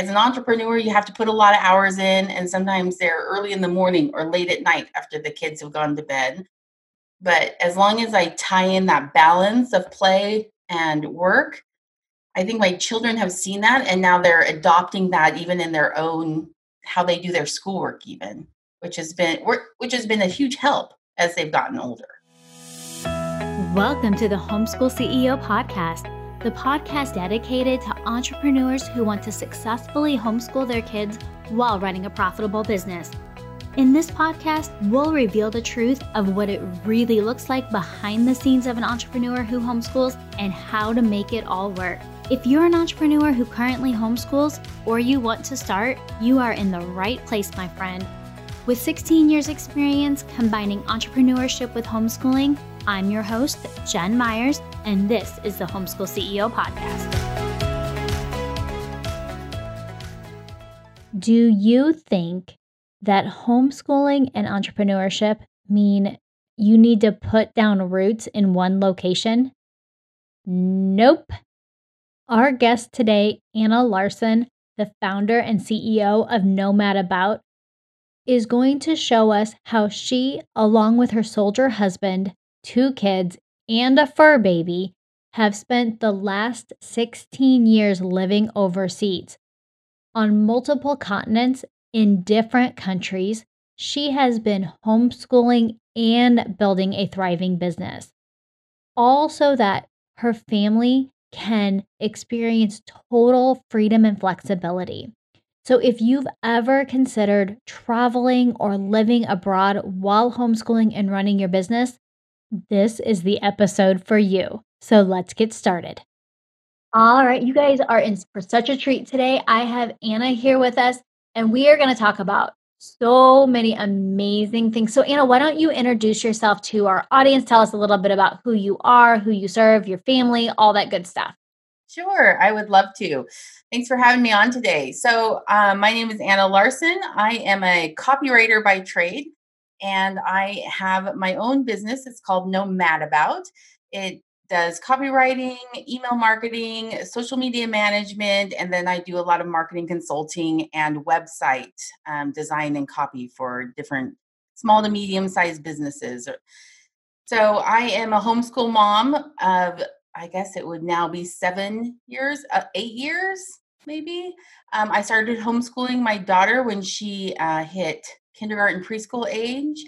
as an entrepreneur, you have to put a lot of hours in, and sometimes they're early in the morning or late at night after the kids have gone to bed. But as long as I tie in that balance of play and work, I think my children have seen that and now they're adopting that even in their own how they do their schoolwork even, which has been which has been a huge help as they've gotten older. Welcome to the Homeschool CEO podcast the podcast dedicated to entrepreneurs who want to successfully homeschool their kids while running a profitable business. In this podcast, we'll reveal the truth of what it really looks like behind the scenes of an entrepreneur who homeschools and how to make it all work. If you're an entrepreneur who currently homeschools or you want to start, you are in the right place, my friend. With 16 years' experience combining entrepreneurship with homeschooling, I'm your host, Jen Myers, and this is the Homeschool CEO Podcast. Do you think that homeschooling and entrepreneurship mean you need to put down roots in one location? Nope. Our guest today, Anna Larson, the founder and CEO of Nomad About, is going to show us how she, along with her soldier husband, two kids, and a fur baby, have spent the last 16 years living overseas. On multiple continents in different countries, she has been homeschooling and building a thriving business. All so that her family can experience total freedom and flexibility. So, if you've ever considered traveling or living abroad while homeschooling and running your business, this is the episode for you. So let's get started. All right, you guys are in for such a treat today. I have Anna here with us, and we are going to talk about so many amazing things. So, Anna, why don't you introduce yourself to our audience? Tell us a little bit about who you are, who you serve, your family, all that good stuff. Sure, I would love to. Thanks for having me on today. So, um, my name is Anna Larson. I am a copywriter by trade and I have my own business. It's called Nomad About. It does copywriting, email marketing, social media management, and then I do a lot of marketing consulting and website um, design and copy for different small to medium sized businesses. So I am a homeschool mom of, I guess it would now be seven years, uh, eight years maybe. Um, I started homeschooling my daughter when she uh, hit kindergarten preschool age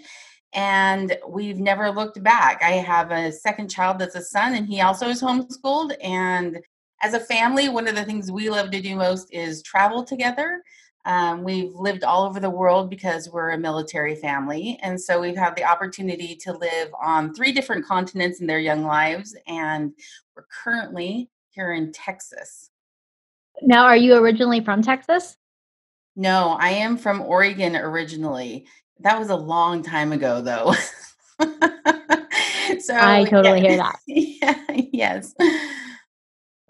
and we've never looked back. I have a second child that's a son, and he also is homeschooled. And as a family, one of the things we love to do most is travel together. Um, we've lived all over the world because we're a military family. And so we've had the opportunity to live on three different continents in their young lives. And we're currently here in Texas. Now, are you originally from Texas? No, I am from Oregon originally. That was a long time ago, though. so I totally yeah. hear that. yeah, yes.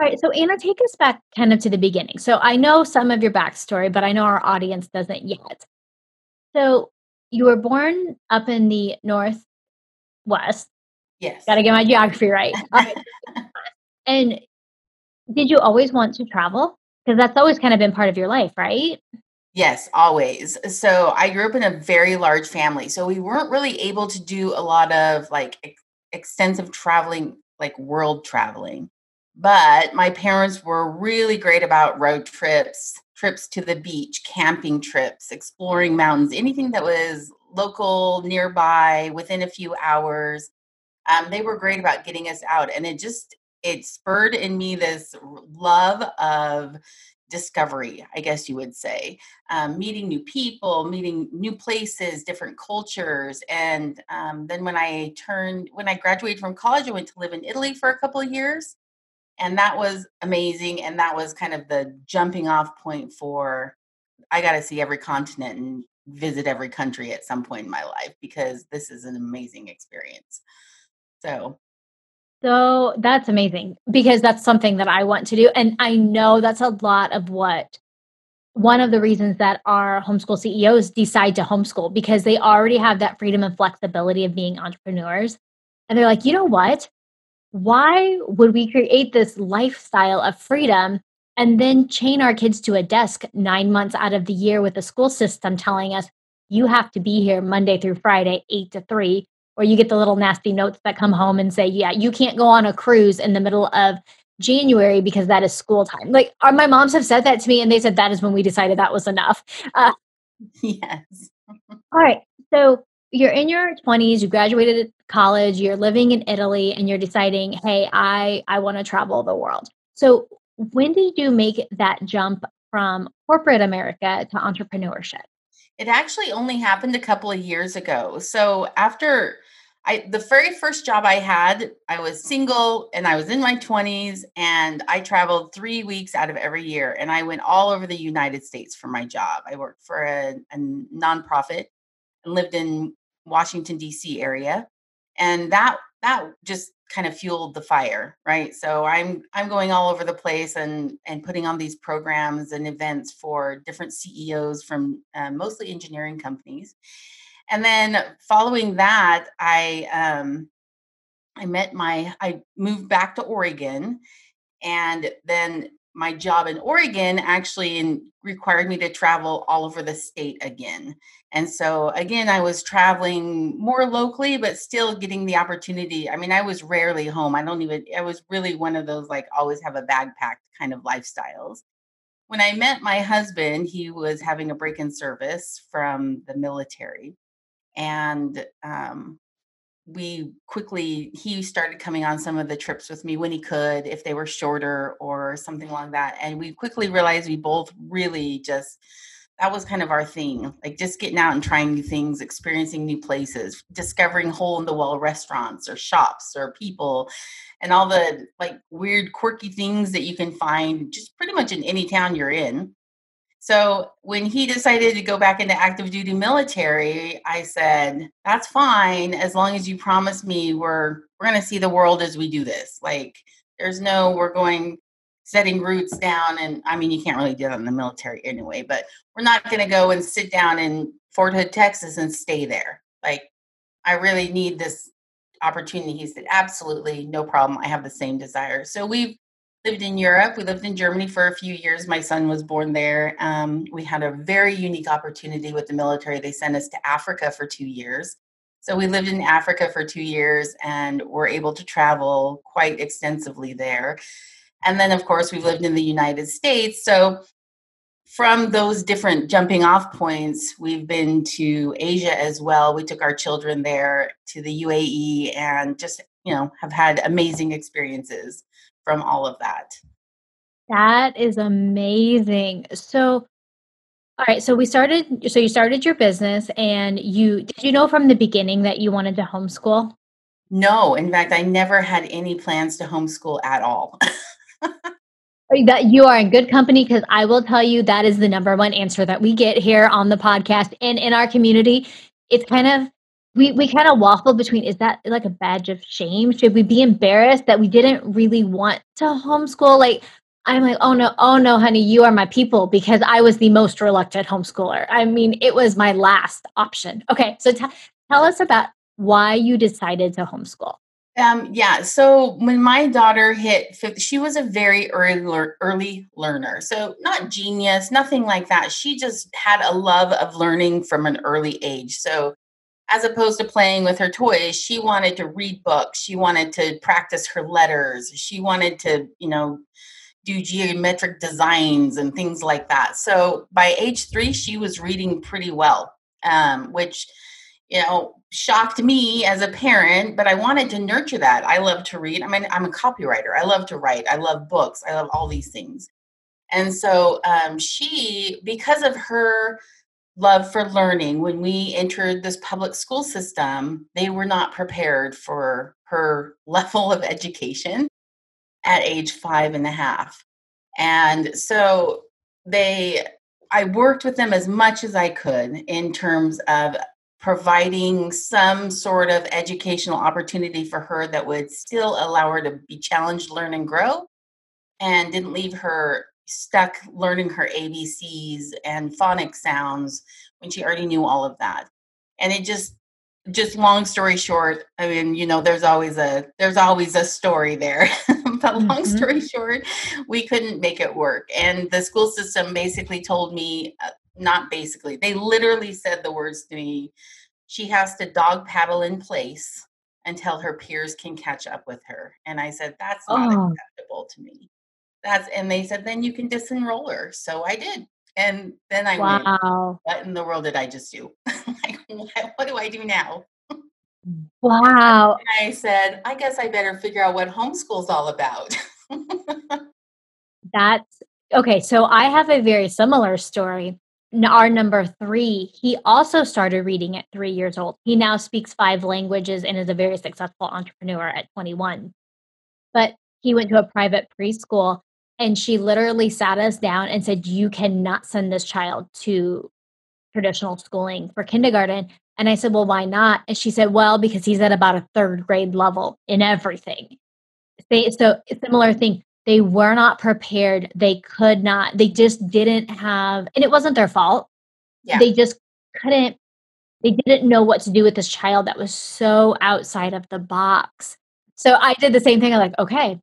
Right. So, Anna, take us back kind of to the beginning. So, I know some of your backstory, but I know our audience doesn't yet. So, you were born up in the Northwest. Yes. Got to get my geography right. and did you always want to travel? Because that's always kind of been part of your life, right? Yes, always. So I grew up in a very large family. So we weren't really able to do a lot of like ex- extensive traveling, like world traveling. But my parents were really great about road trips, trips to the beach, camping trips, exploring mountains, anything that was local, nearby, within a few hours. Um, they were great about getting us out. And it just, it spurred in me this love of discovery, I guess you would say, um, meeting new people, meeting new places, different cultures. And um, then when I turned, when I graduated from college, I went to live in Italy for a couple of years. And that was amazing. And that was kind of the jumping off point for I got to see every continent and visit every country at some point in my life because this is an amazing experience. So so that's amazing because that's something that I want to do. And I know that's a lot of what one of the reasons that our homeschool CEOs decide to homeschool because they already have that freedom and flexibility of being entrepreneurs. And they're like, you know what? Why would we create this lifestyle of freedom and then chain our kids to a desk nine months out of the year with the school system telling us you have to be here Monday through Friday, eight to three, or you get the little nasty notes that come home and say, yeah, you can't go on a cruise in the middle of January because that is school time. Like our, my moms have said that to me, and they said that is when we decided that was enough. Uh, yes. all right. So you're in your 20s, you graduated college, you're living in Italy, and you're deciding, hey, I I want to travel the world. So when did you make that jump from corporate America to entrepreneurship? It actually only happened a couple of years ago. So after I the very first job I had, I was single and I was in my 20s and I traveled 3 weeks out of every year and I went all over the United States for my job. I worked for a, a nonprofit and lived in Washington D.C. area. And that that just kind of fueled the fire right so i'm i'm going all over the place and and putting on these programs and events for different ceos from uh, mostly engineering companies and then following that i um i met my i moved back to oregon and then my job in Oregon actually required me to travel all over the state again. And so again, I was traveling more locally, but still getting the opportunity. I mean, I was rarely home. I don't even, I was really one of those like always have a bag packed kind of lifestyles. When I met my husband, he was having a break in service from the military. And um, we quickly he started coming on some of the trips with me when he could if they were shorter or something like that and we quickly realized we both really just that was kind of our thing like just getting out and trying new things experiencing new places discovering hole in the wall restaurants or shops or people and all the like weird quirky things that you can find just pretty much in any town you're in so when he decided to go back into active duty military, I said, "That's fine as long as you promise me we're we're going to see the world as we do this. Like there's no we're going setting roots down and I mean you can't really do that in the military anyway, but we're not going to go and sit down in Fort Hood, Texas and stay there. Like I really need this opportunity." He said, "Absolutely, no problem. I have the same desire." So we've lived in Europe. We lived in Germany for a few years. My son was born there. Um, we had a very unique opportunity with the military. They sent us to Africa for two years. So we lived in Africa for two years and were able to travel quite extensively there. And then, of course, we lived in the United States. So from those different jumping off points, we've been to Asia as well. We took our children there to the UAE and just, you know, have had amazing experiences from all of that. That is amazing. So, all right, so we started so you started your business and you did you know from the beginning that you wanted to homeschool? No, in fact, I never had any plans to homeschool at all. that you are in good company because I will tell you that is the number one answer that we get here on the podcast and in our community. It's kind of we we kind of waffle between is that like a badge of shame? Should we be embarrassed that we didn't really want to homeschool? Like I'm like, oh no, oh no, honey, you are my people because I was the most reluctant homeschooler. I mean, it was my last option. Okay, so t- tell us about why you decided to homeschool. Um, yeah. So when my daughter hit 50, she was a very early early learner. So not genius, nothing like that. She just had a love of learning from an early age. So as opposed to playing with her toys, she wanted to read books. She wanted to practice her letters. She wanted to, you know, do geometric designs and things like that. So by age three, she was reading pretty well, um, which, you know, shocked me as a parent, but I wanted to nurture that. I love to read. I mean, I'm a copywriter. I love to write. I love books. I love all these things. And so um, she, because of her love for learning, when we entered this public school system, they were not prepared for her level of education at age five and a half. And so they, I worked with them as much as I could in terms of providing some sort of educational opportunity for her that would still allow her to be challenged, learn, and grow, and didn't leave her stuck learning her ABCs and phonic sounds when she already knew all of that. And it just just long story short, I mean, you know, there's always a there's always a story there. but long Mhm. story short, we couldn't make it work. And the school system basically told me, uh, not basically, they literally said the words to me she has to dog paddle in place until her peers can catch up with her. And I said, that's not Oh, acceptable to me. That's, and they said, then you can disenroll her. So I did. And then I went, wow. what in the world did I just do? like, what, what do I do now? Mm. Wow. And I said, I guess I better figure out what homeschool's all about. That's okay. So I have a very similar story. Our number three, he also started reading at three years old. He now speaks five languages and is a very successful entrepreneur at 21. But he went to a private preschool and she literally sat us down and said, You cannot send this child to traditional schooling for kindergarten. And I said, Well, why not? And she said, Well, because he's at about a third grade level in everything. They so similar thing. They were not prepared. They could not. They just didn't have, and it wasn't their fault. yeah. They just couldn't. They didn't know what to do with this child that was so outside of the box. So I did the same thing. I'm like, okay,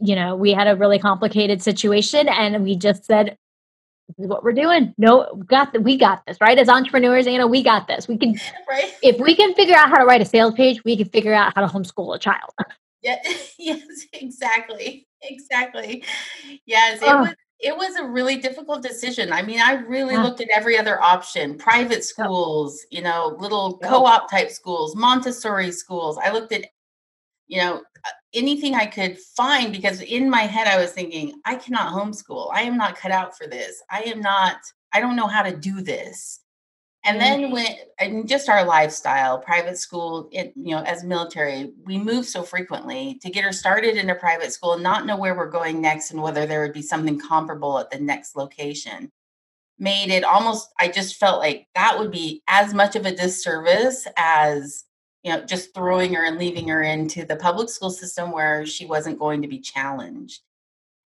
you know, we had a really complicated situation, and we just said, "This is what we're doing." No, we got the, we got this, right? As entrepreneurs, you know, we got this. We can right? if we can figure out how to write a sales page, we can figure out how to homeschool a child. Yeah, yes, exactly. Exactly. Yes, it Oh, was it was a really difficult decision. I mean, I really yeah. looked at every other option, private schools, you know, little co-op type schools, Montessori schools. I looked at, you know, uh, anything I could find because in my head I was thinking, I cannot homeschool. I am not cut out for this. I am not I don't know how to do this. And then when and just our lifestyle, private school, it, you know, as military, we move so frequently to get her started in a private school and not know where we're going next and whether there would be something comparable at the next location made it almost I just felt like that would be as much of a disservice as you know just throwing her and leaving her into the public school system where she wasn't going to be challenged.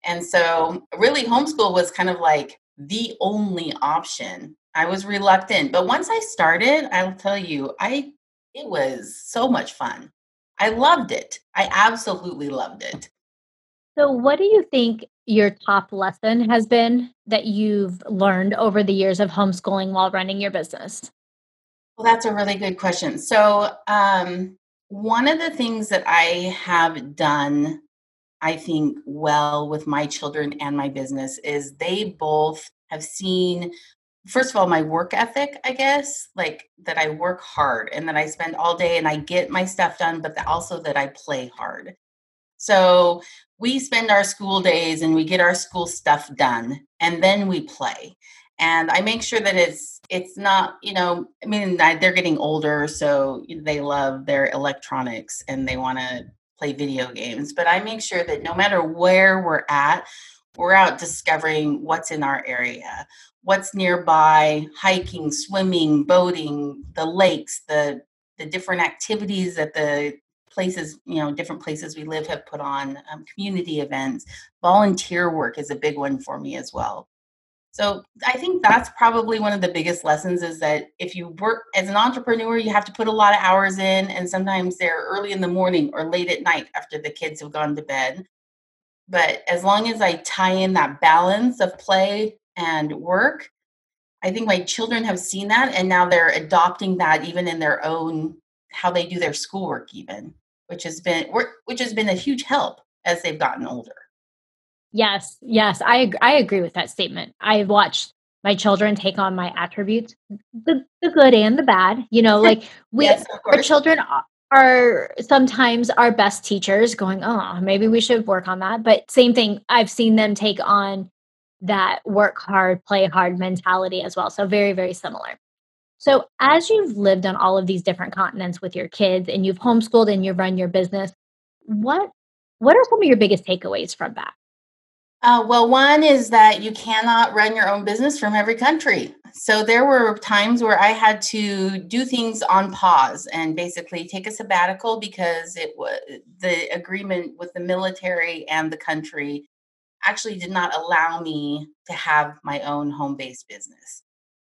And so really homeschool was kind of like the only option. I was reluctant, but once I started, I'll tell you, I it was so much fun. I loved it. I absolutely loved it. So, what do you think your top lesson has been that you've learned over the years of homeschooling while running your business? Well, that's a really good question. So, um, one of the things that I have done, I think, well with my children and my business is they both have seen, first of all, my work ethic, I guess, like that I work hard and that I spend all day and I get my stuff done, but also that I play hard. So, we spend our school days and we get our school stuff done and then we play and i make sure that it's it's not you know i mean they're getting older so they love their electronics and they want to play video games but i make sure that no matter where we're at we're out discovering what's in our area what's nearby hiking swimming boating the lakes the the different activities that the places you know different places we live have put on um, community events. Volunteer work is a big one for me as well so I think that's probably one of the biggest lessons is that if you work as an entrepreneur, you have to put a lot of hours in, and sometimes they're early in the morning or late at night after the kids have gone to bed. But as long as I tie in that balance of play and work, I think my children have seen that and now they're adopting that even in their own how they do their schoolwork even, which has been which has been a huge help as they've gotten older. Yes, yes, I ag- I agree with that statement. I've watched my children take on my attributes, the the good and the bad. You know, like we Yes, our children are sometimes our best teachers. Going, oh, maybe we should work on that. But same thing, I've seen them take on that work hard, play hard mentality as well. So very very similar. So as you've lived on all of these different continents with your kids, and you've homeschooled and you've run your business, what what are some of your biggest takeaways from that? Uh, well, one is that you cannot run your own business from every country. So there were times where I had to do things on pause and basically take a sabbatical because it was the agreement with the military and the country actually did not allow me to have my own home-based business.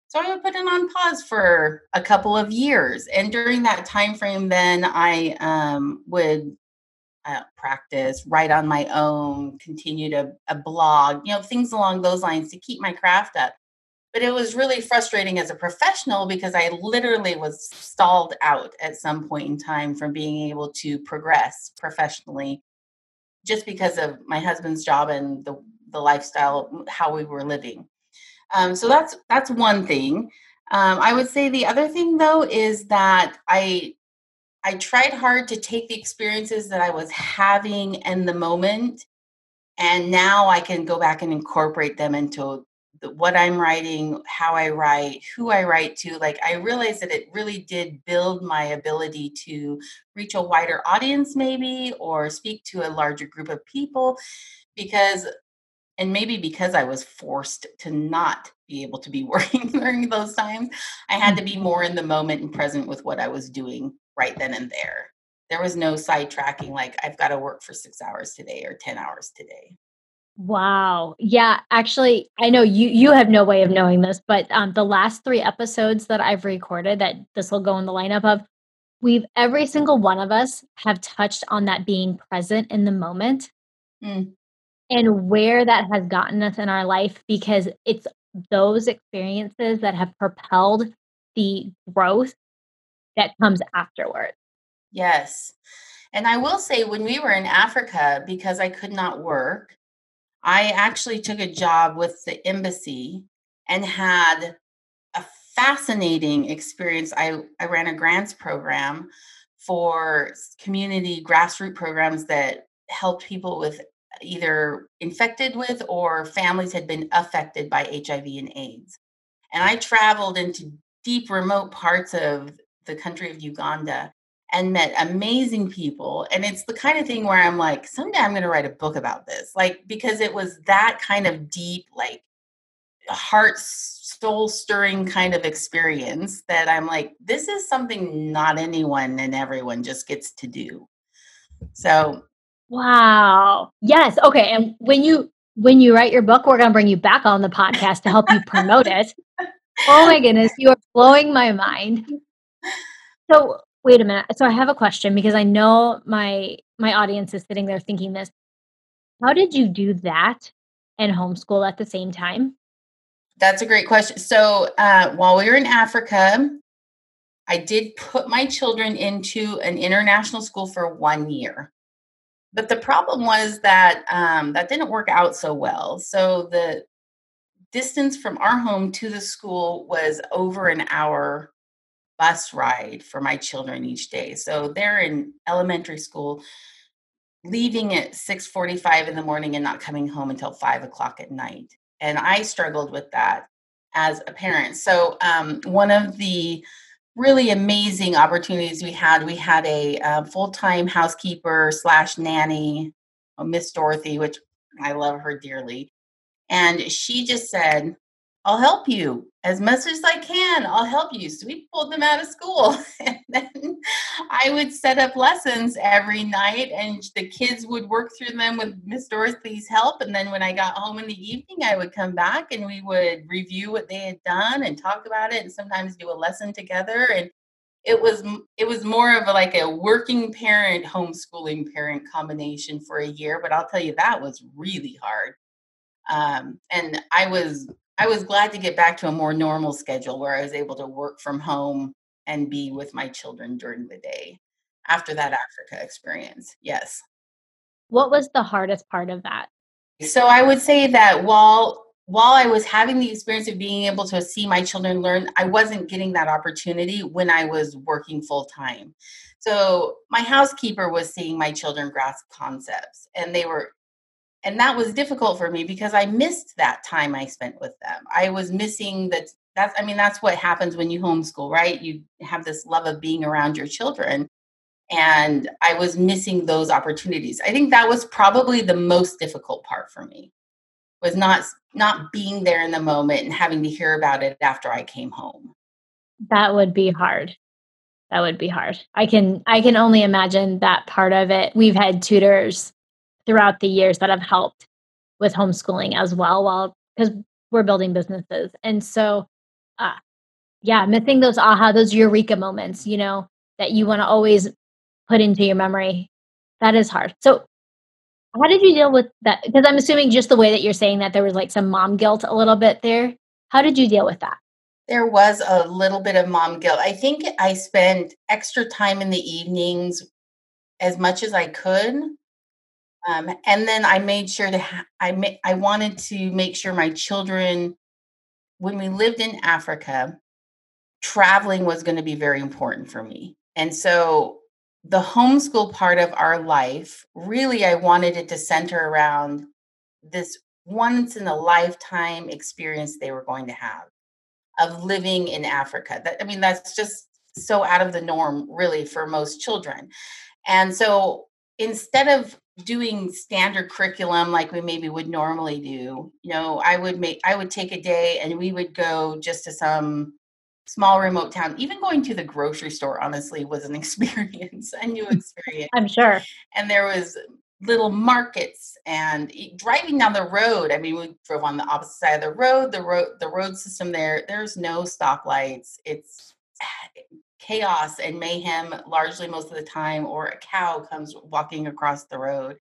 So I would put it on pause for a couple of years, and during that time frame, then I um, would uh, practice, write on my own, continue to a blog, you know, things along those lines to keep my craft up. But it was really frustrating as a professional because I literally was stalled out at some point in time from being able to progress professionally just because of my husband's job and the, the lifestyle, how we were living. Um, so that's that's one thing. Um, I would say the other thing though is that I I tried hard to take the experiences that I was having in the moment, and now I can go back and incorporate them into the, what I'm writing, how I write, who I write to. Like I realized that it really did build my ability to reach a wider audience, maybe, or speak to a larger group of people, because and maybe because I was forced to not be able to be working during those times, I had to be mm-hmm. more in the moment and present with what I was doing right then and there. There was no sidetracking like I've got to work for 6 hours today or 10 hours today. Wow. Yeah, actually, I know you you have no way of knowing this, but um the last 3 episodes that I've recorded that this will go in the lineup of we've every single one of us have touched on that being present in the moment. Mm and where that has gotten us in our life because it's those experiences that have propelled the growth that comes afterwards. Yes. And I will say, when we were in Africa, because I could not work, I actually took a job with the embassy and had a fascinating experience. I, I ran a grants program for community grassroots programs that helped people with either infected with or families had been affected by HIV and AIDS. And I traveled into deep, remote parts of the country of Uganda and met amazing people. And it's the kind of thing where I'm like, someday I'm going to write a book about this. Like, because it was that kind of deep, like, heart soul stirring kind of experience that I'm like, this is something not anyone and everyone just gets to do. So Wow. Yes. Okay. And when you when you write your book, we're gonna bring you back on the podcast to help you promote it. Oh my goodness, you are blowing my mind. So wait a minute. So I have a question because I know my my audience is sitting there thinking this. How did you do that and homeschool at the same time? That's a great question. So uh, while we were in Africa, I did put my children into an international school for one year but the problem was that um, that didn't work out so well. So the distance from our home to the school was over an hour bus ride for my children each day. So they're in elementary school, leaving at 6:45 in the morning and not coming home until five o'clock at night. And I struggled with that as a parent. So um, one of the really amazing opportunities we had. We had a uh, full time housekeeper slash nanny, uh, Miss Dorothy, which I love her dearly. And she just said, I'll help you as much as I can. I'll help you. So we pulled them out of school. and then I would set up lessons every night, and the kids would work through them with Miss Dorothy's help. And then when I got home in the evening, I would come back and we would review what they had done and talk about it, and sometimes do a lesson together. And it was it was more of a, like a working parent homeschooling parent combination for a year but i'll tell you that was really hard um, and i was I was glad to get back to a more normal schedule where I was able to work from home and be with my children during the day after that Africa experience. Yes. What was the hardest part of that? So I would say that while while I was having the experience of being able to see my children learn, I wasn't getting that opportunity when I was working full time. So my housekeeper was seeing my children grasp concepts and they were and that was difficult for me because I missed that time I spent with them. I was missing that. That's, I mean, that's what happens when you homeschool, right? You have this love of being around your children. And I was missing those opportunities. I think that was probably the most difficult part for me was not not being there in the moment and having to hear about it after I came home. That would be hard. That would be hard. I can I can only imagine that part of it. We've had tutors throughout the years that have helped with homeschooling as well while because we're building businesses and so uh, yeah missing those aha those eureka moments you know that you want to always put into your memory That is hard. So, how did you deal with that? Because I'm assuming just the way that you're saying that there was, like, some mom guilt a little bit there. How did you deal with that? There was a little bit of mom guilt. I think I spent extra time in the evenings as much as I could. Um, and then I made sure to ha- I ma- I wanted to make sure my children when we lived in Africa, traveling was going to be very important for me. And so the homeschool part of our life, really I wanted it to center around this once in a lifetime experience they were going to have of living in Africa. That I mean, that's just so out of the norm, really, for most children. And so instead of doing standard curriculum like we maybe would normally do, you know, I would make I would take a day and we would go just to some small remote town. Even going to the grocery store, honestly, was an experience, a new experience. I'm sure. And there was little markets and driving down the road. I mean, we drove on the opposite side of the road. The road, the road system there, there's no stoplights. It's chaos and mayhem largely most of the time, or a cow comes walking across the road,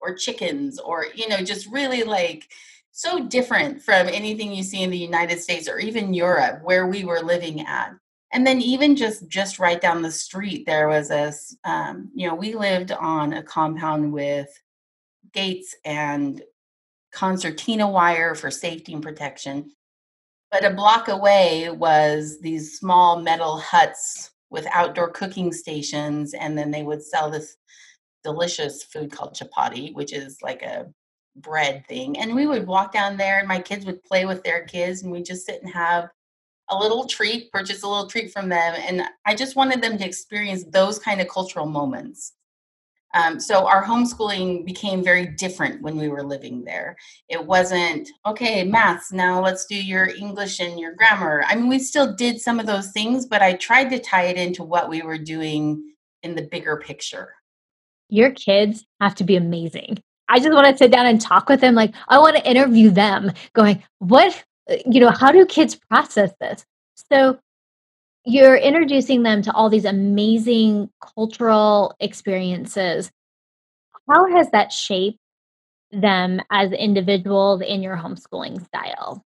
or chickens, or you know, just really like so different from anything you see in the United States or even Europe where we were living at. And then even just just right down the street there was a um, you know we lived on a compound with gates and concertina wire for safety and protection but a block away was these small metal huts with outdoor cooking stations and then they would sell this delicious food called chapati which is like a bread thing and we would walk down there and my kids would play with their kids and we just sit and have a little treat, purchase a little treat from them. And I just wanted them to experience those kind of cultural moments. Um, so our homeschooling became very different when we were living there. It wasn't, okay, maths, now let's do your English and your grammar. I mean, we still did some of those things, but I tried to tie it into what we were doing in the bigger picture. Your kids have to be amazing. I just want to sit down and talk with them. Like, I want to interview them, going, what uh, you know, how do kids process this? So you're introducing them to all these amazing cultural experiences. How has that shaped them as individuals in your homeschooling style?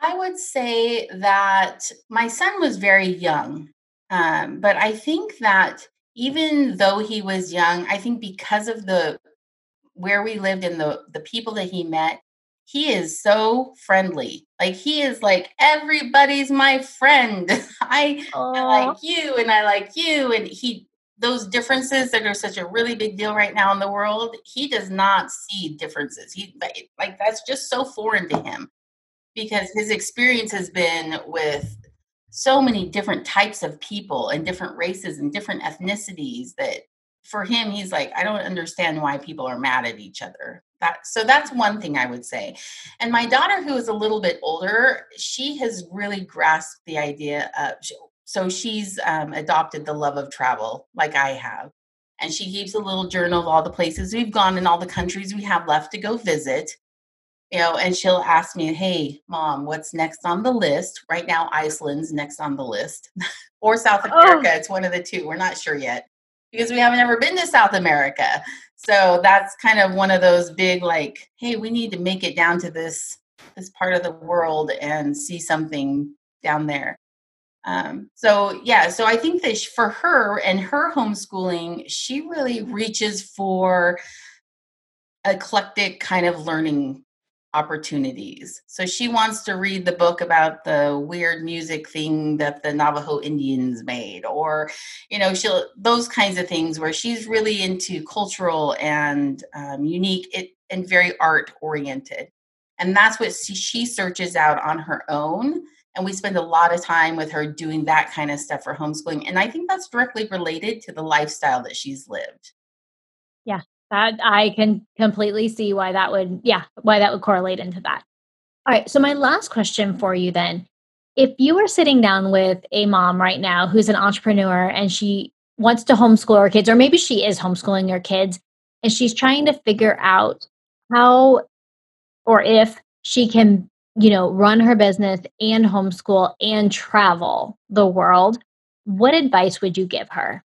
I would say that my son was very young, um, but I think that even though he was young, I think because of the where we lived and the the people that he met, he is so friendly. Like he is like everybody's my friend. I, I, like you and I like you and he those differences that are such a really big deal right now in the world, he does not see differences. He like that's just so foreign to him because his experience has been with so many different types of people and different races and different ethnicities that for him he's like i don't understand why people are mad at each other that so that's one thing i would say and my daughter who is a little bit older she has really grasped the idea of so she's um, adopted the love of travel like i have and she keeps a little journal of all the places we've gone and all the countries we have left to go visit you know and she'll ask me hey mom what's next on the list right now iceland's next on the list or south oh. america oh. it's one of the two we're not sure yet because we haven't ever been to South America. So that's kind of one of those big like, hey, we need to make it down to this this part of the world and see something down there. Um, so yeah, so I think that for her and her homeschooling, she really reaches for eclectic kind of learning opportunities. So she wants to read the book about the weird music thing that the Navajo Indians made or you know she'll those kinds of things where she's really into cultural and um, unique it, and very art oriented. And that's what she, she searches out on her own and we spend a lot of time with her doing that kind of stuff for homeschooling and I think that's directly related to the lifestyle that she's lived. That I can completely see why that would yeah, why that would correlate into that. All right, so my last question for you then. If you were sitting down with a mom right now who's an entrepreneur and she wants to homeschool her kids or maybe she is homeschooling her kids and she's trying to figure out how or if she can, you know, run her business and homeschool and travel the world, what advice would you give her?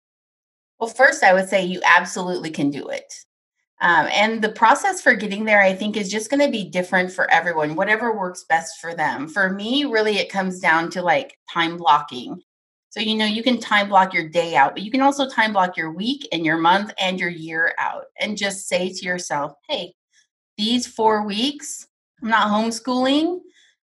Well, first, I would say you absolutely can do it. Um, and the process for getting there, I think, is just going to be different for everyone, whatever works best for them. For me, really, it comes down to like time blocking. So, you know, you can time block your day out, but you can also time block your week and your month and your year out and just say to yourself, hey, these four weeks, I'm not homeschooling.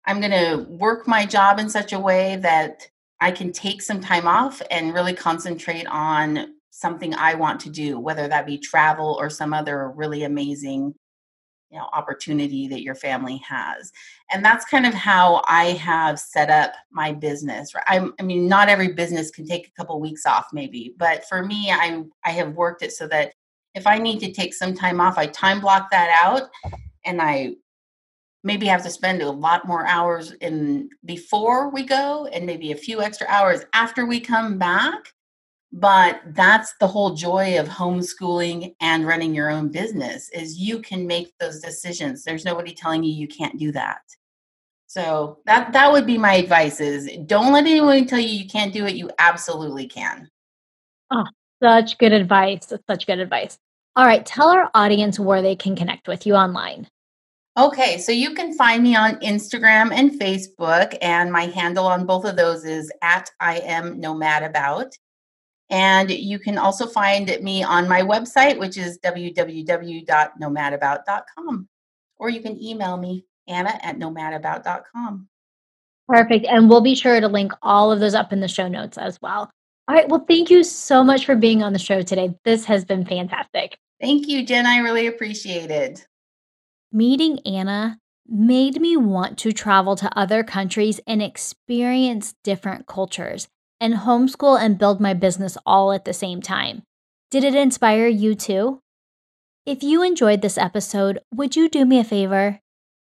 I'm going to work my job in such a way that I can take some time off and really concentrate on something I want to do, whether that be travel or some other really amazing you know opportunity that your family has. And that's kind of how i have set up my business I'm, i mean not every business can take a couple weeks off maybe but for me i i have worked it so that if i need to take some time off i time block that out and i maybe have to spend a lot more hours in before we go and maybe a few extra hours after we come back but that's the whole joy of homeschooling and running your own business is you can make those decisions. There's nobody telling you you can't do that. So that that would be my advice is don't let anyone tell you you can't do it you absolutely can. Oh such good advice such good advice. All right tell our audience where they can connect with you online. Okay, so you can find me on Instagram and Facebook, and my handle on both of those is at I am nomad about. And you can also find me on my website, which is www.nomadabout.com. Or you can email me, Anna at nomadabout.com. Perfect. And we'll be sure to link all of those up in the show notes as well. All right. Well, thank you so much for being on the show today. This has been fantastic. Thank you, Jen. I really appreciate it. Meeting Anna made me want to travel to other countries and experience different cultes and homeschool and build my business all at the same time. Did it inspire you too? If you enjoyed this episode, would you do me a favor?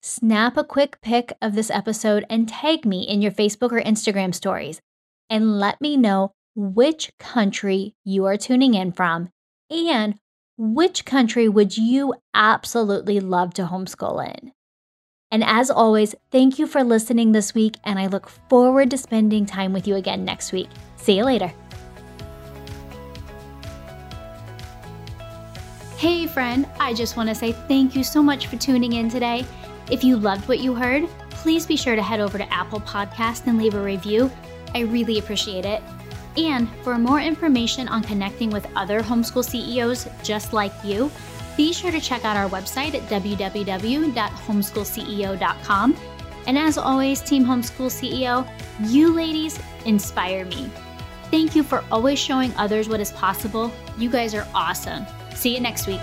Snap a quick pic of this episode and tag me in your Facebook or Instagram stories and let me know which country you are tuning in from and which country would you absolutely love to homeschool in. And as always, thank you for listening this week, and I look forward to spending time with you again next week. See you later. Hey, friend, I just want to say thank you so much for tuning in today. If you loved what you heard, please be sure to head over to Apple Podcast and leave a review. I really appreciate it. And for more information on connecting with other homeschool CEOs just like you, be sure to check out our website at www.homeschoolceo.com. And as always, Team Homeschool CEO, you ladies inspire me. Thank you for always showing others what is possible. You guys are awesome. See you next week.